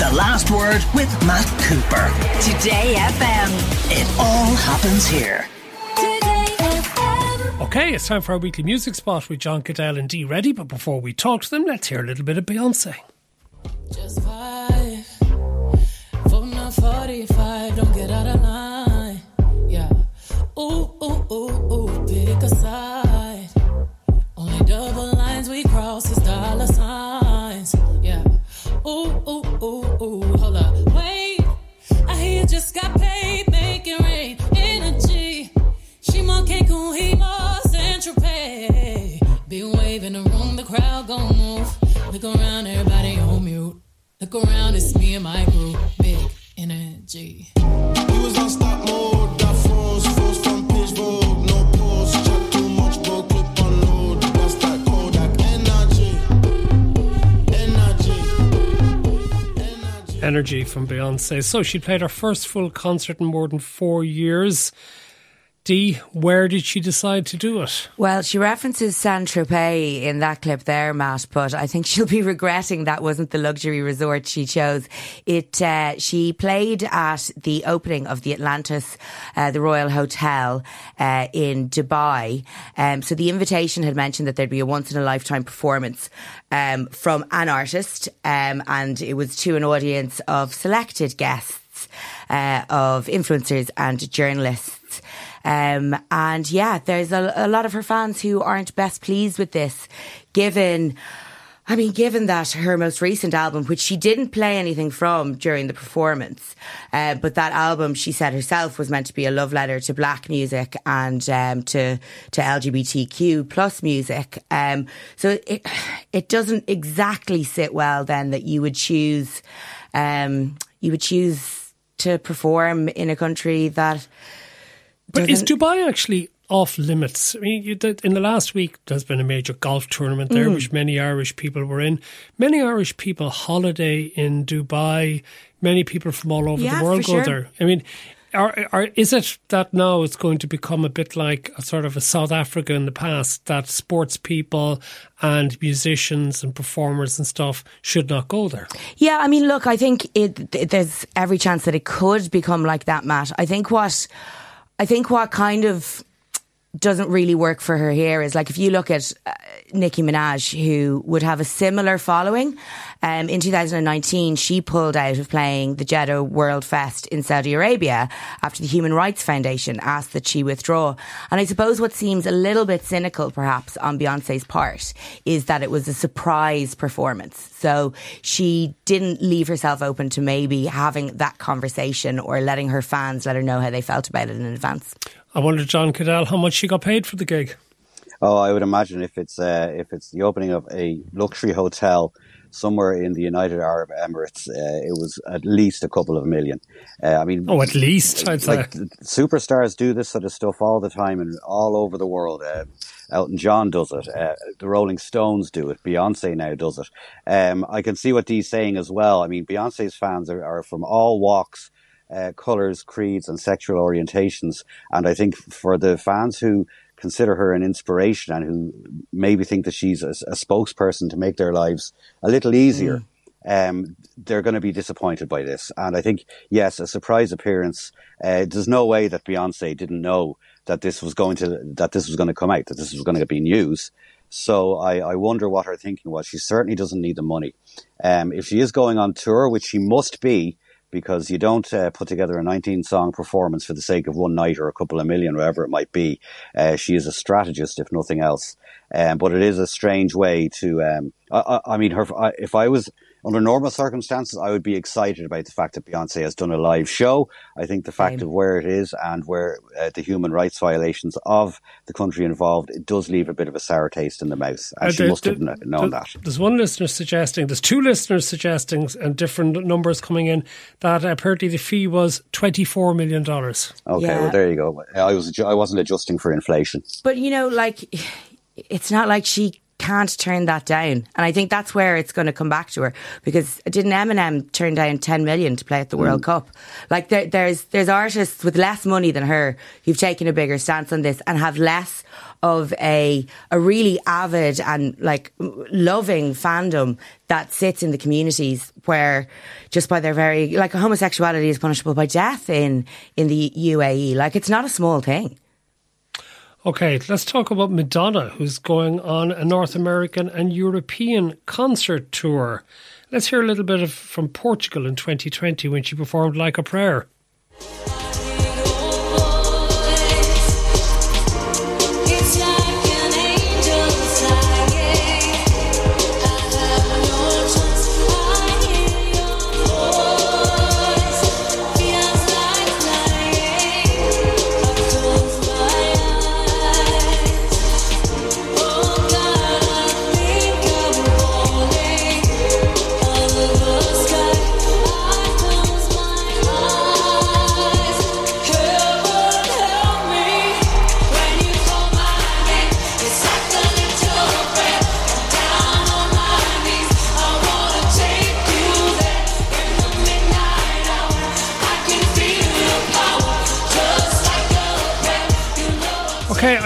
The Last Word with Matt Cooper. Today FM. It all happens here. Okay, it's time for our weekly music spot with John Caddell and Dee Reddy. But before we talk to them, let's hear a little bit of Beyonce. Energy. From Beyonce. So she played her first full concert in more than four years. Dee, where did she decide to do it? Well, she references Saint Tropez in that clip there, Matt, but I think she'll be regretting that wasn't the luxury resort she chose. It uh, she played at the opening of the Atlantis, uh, the Royal Hotel uh, in Dubai. Um, so the invitation had mentioned that there'd be a once in a lifetime performance um, from an artist, um, and it was to an audience of selected guests, uh, of influencers and journalists. Um, and yeah, there's a, a lot of her fans who aren't best pleased with this, given. I mean, given that her most recent album, which she didn't play anything from during the performance, uh, but that album, she said herself, was meant to be a love letter to black music and um, to to LGBTQ plus music. Um, so it it doesn't exactly sit well then that you would choose um, you would choose to perform in a country that. But is Dubai actually off limits? I mean, did, in the last week, there's been a major golf tournament there, Mm. which many Irish people were in. Many Irish people holiday in Dubai. Many people from all over Yeah, the world go sure. there. I mean, are, are, is it that now it's going to become a bit like a sort of a South Africa in the past that sports people and musicians and performers and stuff should not go there? Yeah, I mean, look, I think it, th- there's every chance that it could become like that, Matt. I think what, I think what kind of doesn't really work for her here is like if you look at uh, Nicki Minaj, who would have a similar following. Um, in 2019, she pulled out of playing the Jeddah World Fest in Saudi Arabia after the Human Rights Foundation asked that she withdraw. And I suppose what seems a little bit cynical, perhaps, on Beyonce's part is that it was a surprise performance. So she didn't leave herself open to maybe having that conversation or letting her fans let her know how they felt about it in advance. I wonder, John Caddell, how much she got paid for the gig? Oh, I would imagine if it's uh, if it's the opening of a luxury hotel somewhere in the United Arab Emirates, uh, it was at least a couple of million. Uh, I mean, Oh, at least, I'd say. superstars do this sort of stuff all the time and all over the world. Uh, Elton John does it. Uh, the Rolling Stones do it. Beyonce now does it. Um, I can see what Dee's saying as well. I mean, Beyonce's fans are, are from all walks, uh, colors, creeds, and sexual orientations. And I think for the fans who consider her an inspiration and who maybe think that she's a, a spokesperson to make their lives a little easier, um, they're going to be disappointed by this. And I think, yes, a surprise appearance. Uh, there's no way that Beyonce didn't know that this was going to that this was going to come out, that this was going to be news. So I, I wonder what her thinking was. She certainly doesn't need the money. Um, if she is going on tour, which she must be, because you don't uh, put together a 19 song performance for the sake of one night or a couple of million, whatever it might be. Uh, she is a strategist, if nothing else. Um, but it is a strange way to. Um, I, I, I mean, her. I, if I was under normal circumstances, I would be excited about the fact that Beyonce has done a live show. I think the fact Same. of where it is and where uh, the human rights violations of the country involved, it does leave a bit of a sour taste in the mouth, and Uh, she there- must have there- kn- known there- that. There's one listener suggesting, there's two listeners suggesting, and different numbers coming in, that apparently the fee was $24 million. Okay, Yeah. well there you go. I was I wasn't adjusting for inflation. But you know, like it's not like she can't turn that down. And I think that's where it's going to come back to her because didn't Eminem turn down 10 million to play at the hmm. World Cup? Like there, there's, there's artists with less money than her who've taken a bigger stance on this and have less of a, a really avid and like loving fandom that sits in the communities where just by their very, like homosexuality is punishable by death in, in the UAE. Like it's not a small thing. Okay, let's talk about Madonna, who's going on a North American and European concert tour. Let's hear a little bit of, from Portugal in 2020 when she performed Like a Prayer.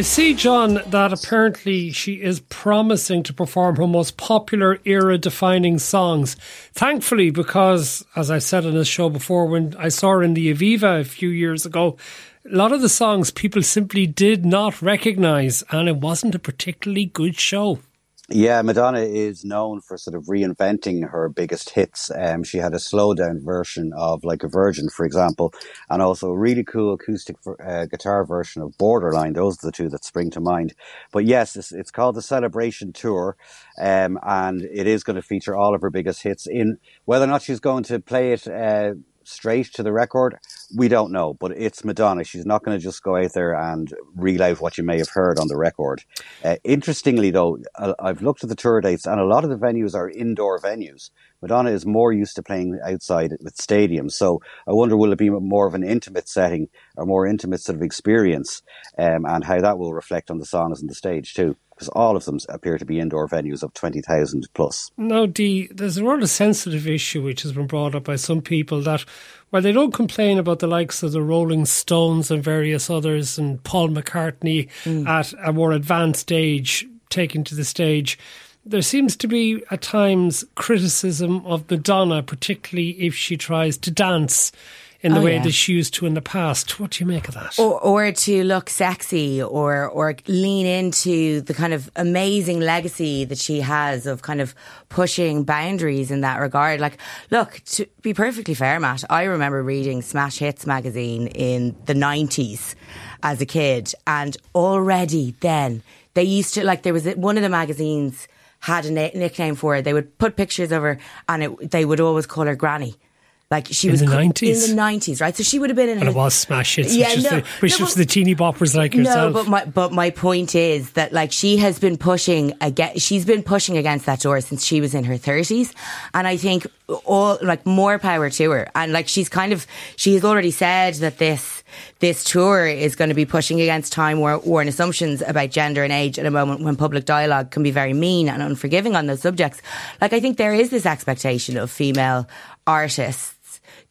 I see, John, that apparently she is promising to perform her most popular era defining songs. Thankfully, because, as I said on this show before, when I saw her in the Aviva a few years ago, a lot of the songs people simply did not recognise, and it wasn't a particularly good show. Yeah, Madonna is known for sort of reinventing her biggest hits. Um, she had a slow down version of Like a Virgin, for example, and also a really cool acoustic uh, guitar version of Borderline. Those are the two that spring to mind. But yes, it's, it's called the Celebration Tour, um, and it is going to feature all of her biggest hits. In whether or not she's going to play it uh, straight to the record, we don't know. But it's Madonna. She's not going to just go out there and reel out what you may have heard on the record. Uh, interestingly, though, I've looked at the tour dates, and a lot of the venues are indoor venues. Madonna is more used to playing outside with stadiums, so I wonder will it be more of an intimate setting or more intimate sort of experience, um, and how that will reflect on the songs and the stage too. Because all of them appear to be indoor venues of twenty thousand plus. Now, Dee, there's a rather sensitive issue which has been brought up by some people that, while they don't complain about the likes of the Rolling Stones and various others and Paul McCartney mm. at a more advanced age taking to the stage, there seems to be at times criticism of Madonna, particularly if she tries to dance in the Oh, way yeah. that she used to in the past. What do you make of that? or, or to look sexy or or lean into the kind of amazing legacy that she has of kind of pushing boundaries in that regard like look to be perfectly fair Matt I remember reading Smash Hits magazine in the 90s as a kid and already then they used to like there was one of the magazines had a na- nickname for her they would put pictures of her and it, they would always call her granny like she In was the 90s? in the 90s right so she would have been in and her it was smash hits, Yeah, which, is no, the, which no, was but- the teeny boppers like no, yourself. but my but my point is that like she has been pushing against she's been pushing against that door since she was in her thirties, and I think all like more power to her. And like she's kind of she has already said that this this tour is going to be pushing against time worn assumptions about gender and age at a moment when public dialogue can be very mean and unforgiving on those subjects. Like I think there is this expectation of female artists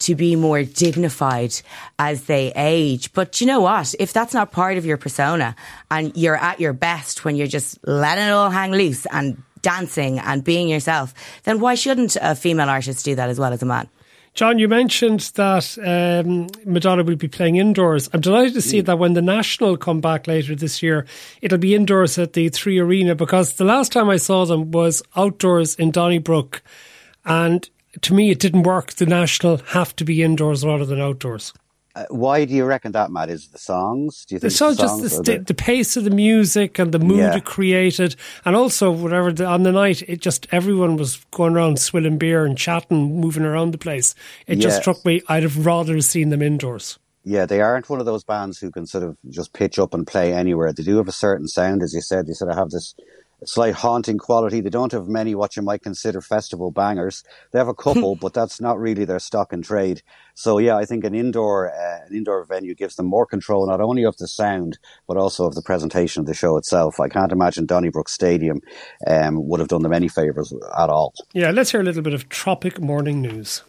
to be more dignified as they age. But you know what? If that's not part of your persona and you're at your best when you're just letting it all hang loose and dancing and being yourself, then why shouldn't a female artist do that as well as a man? John, you mentioned that um, Madonna will be playing indoors. I'm delighted to see that when the National come back later this year, it'll be indoors at the Three Arena because the last time I saw them was outdoors in Donnybrook. And to me, it didn't work. The National have to be indoors rather than outdoors. Uh, why do you reckon that, Matt? Is it the songs? Do you think It's all the just the, st- the pace of the music and the mood Yeah. it created, and also whatever the, on the night, it just everyone was going around swilling beer and chatting, moving around the place. It just struck me. I'd have rather seen them indoors. Yeah, they aren't one of those bands who can sort of just pitch up and play anywhere. They do have a certain sound, as you said. They sort of have this slight haunting quality. They don't have many what you might consider festival bangers. They have a couple, but that's not really their stock in trade. So yeah, I think an indoor uh, an indoor venue gives them more control not only of the sound but also of the presentation of the show itself. I can't imagine Donnybrook Stadium um, would have done them any favors at all. Yeah, let's hear a little bit of Tropic Morning News.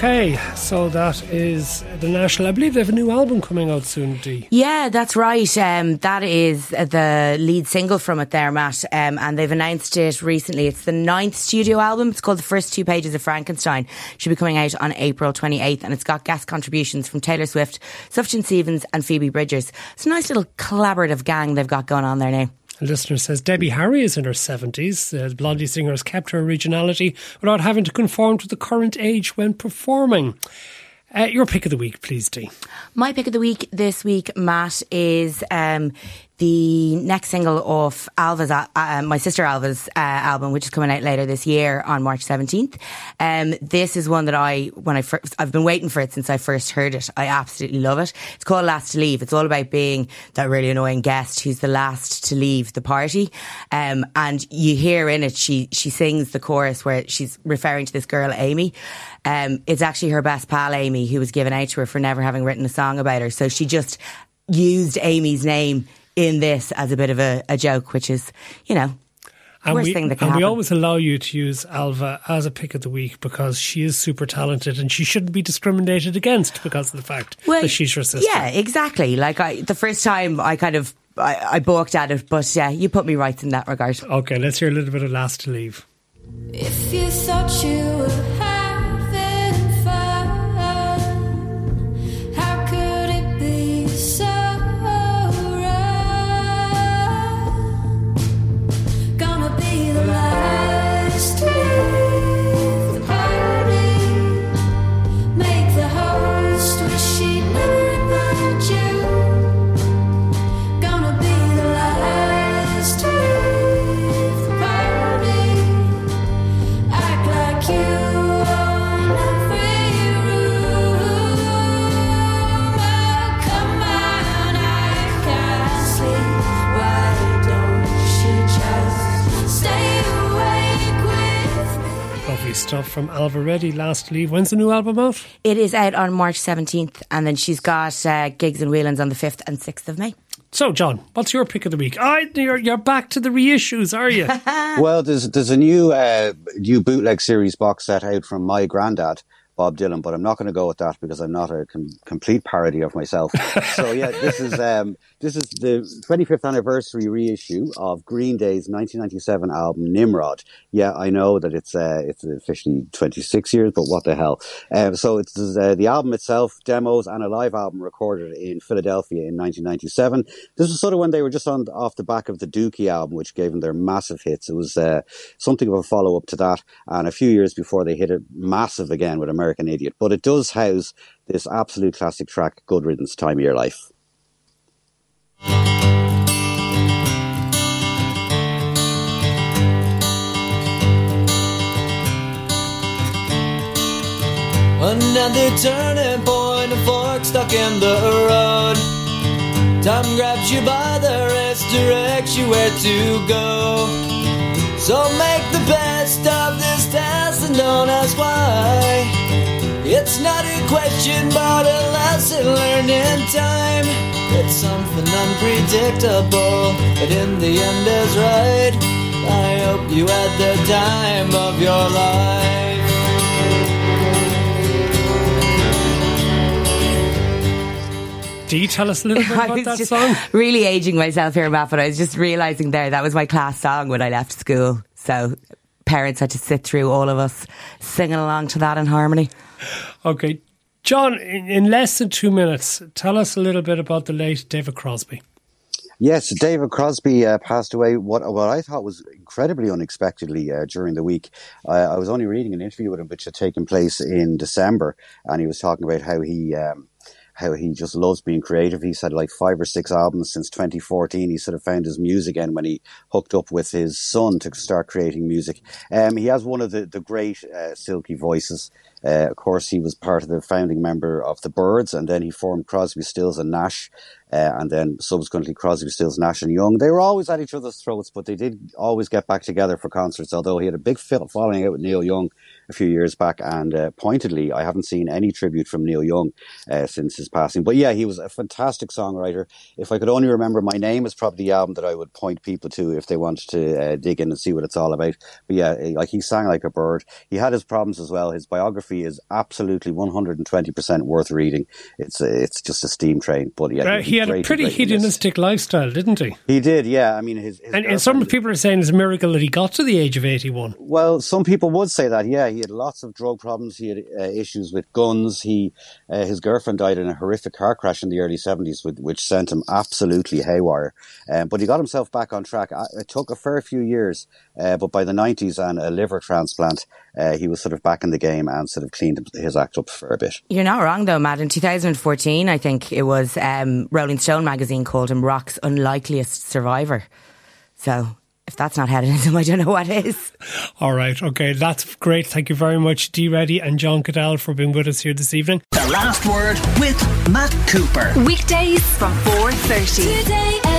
Okay, so that is the National. I believe they have a new album coming out soon, Dee. Yeah, that's right. Um, that is the lead single from it there, Matt. Um, and they've announced it recently. It's the ninth studio album. It's called The First Two Pages of Frankenstein. Should be coming out on April 28th. And it's got guest contributions from Taylor Swift, Sufjan Stevens and Phoebe Bridgers. It's a nice little collaborative gang they've got going on there now. A listener says Debbie Harry is in her 70s. The Blondie singer has kept her originality without having to conform to the current age when performing. Uh, your pick of the week, please, Dee. My pick of the week this week, Matt, is um, the next single of Alva's, uh, uh, my sister Alva's uh, album, which is coming out later this year on March 17th. Um, this is one that I, when I first, I've been waiting for it since I first heard it. I absolutely love it. It's called Last to Leave. It's all about being that really annoying guest who's the last to leave the party. Um, and you hear in it, she, she sings the chorus where she's referring to this girl, Amy. Um, it's actually her best pal, Amy, who was given out to her for never having written a song about her. So she just used Amy's name in this as a bit of a, a joke, which is, you know, And worst we, thing that can and we always allow you to use Alva as a pick of the week because she is super talented and she shouldn't be discriminated against because of the fact that she's your sister. Yeah, exactly. Like I, the first time I kind of I, I balked at it, but yeah, you put me right in that regard. Okay, let's hear a little bit of Last to Leave. If you thought you were from Alva Reddy, Last Leave. When's the new album out? It is out on March 17th, and then she's got uh, gigs and Whelan's on the 5th and 6th of May. So, John, what's your pick of the week? I, you're, you're back to the reissues, are you? Well, there's there's a new uh, new bootleg series box set out from my granddad, Bob Dylan, but I'm not going to go with that because I'm not a com- complete parody of myself. so yeah, this is um, this is the 25th anniversary reissue of Green Day's 1997 album Nimrod. Yeah, I know that it's uh, it's officially 26 years, but what the hell? Um, so it's uh, the album itself, demos, and a live album recorded in Philadelphia in 1997. This was sort of when they were just on off the back of the Dookie album, which gave them their massive hits. It was uh, something of a follow up to that, and a few years before they hit it massive again with American Idiot. But it does house this absolute classic track, "Good Riddance, Time of Your Life." Another turning point, a fork stuck in the road. Time grabs you by the wrist, directs you where to go. So make the best of this test and don't ask why. It's not a question, but a lesson learned in time. It's something unpredictable, but in the end is right. I hope you had the time of your life. Do you tell us a little bit I about was that just song. really aging myself here, Matt, but I was just realising there that was my class song when I left school. So parents had to sit through all of us singing along to that in harmony. Okay. John, in, in less than two minutes, tell us a little bit about the late David Crosby. Yes, David Crosby uh, passed away. What what I thought was incredibly unexpectedly uh, during the week. Uh, I was only reading an interview with him, which had taken place in December, and he was talking about how he. Um, how he just loves being creative. He's had like five or six albums since 2014. He sort of found his muse again when he hooked up with his son to start creating music. Um, he has one of the, the great uh, silky voices. Uh, of course, he was part of the founding member of the Byrds, and then he formed Crosby, Stills, and Nash, uh, and then subsequently Crosby, Stills, Nash, and Young. They were always at each other's throats, but they did always get back together for concerts. Although he had a big following out with Neil Young a few years back, and uh, pointedly, I haven't seen any tribute from Neil Young uh, since his passing. But yeah, he was a fantastic songwriter. If I could only remember my name, is probably the album that I would point people to if they wanted to uh, dig in and see what it's all about. But yeah, like he sang like a bird. He had his problems as well. His biography is absolutely 120% worth reading. It's it's just a steam train. But yeah, Uh, he had a pretty great hedonistic lifestyle, didn't he? He did, yeah. I mean, his, his And, and some people are saying it's a miracle that he got to the age of 81. Well, some people would say that. Yeah, he had lots of drug problems. He had uh, issues with guns. He, uh, his girlfriend died in a horrific car crash in the early seventies, which sent him absolutely haywire. Um, but he got himself back on track. It took a fair few years, uh, but by the nineties and a liver transplant, uh, he was sort of back in the game and sort of cleaned his act up for a bit. You're not wrong though, Matt. In 2014, I think it was um, Rolling Stone magazine called him Rock's unlikeliest survivor. So if that's not hedonism, I don't know what is. All right, okay, that's great. Thank you very much, Dee Reddy and John Caddell, for being with us here this evening. The last word with Matt Cooper. Weekdays from 4.30. Today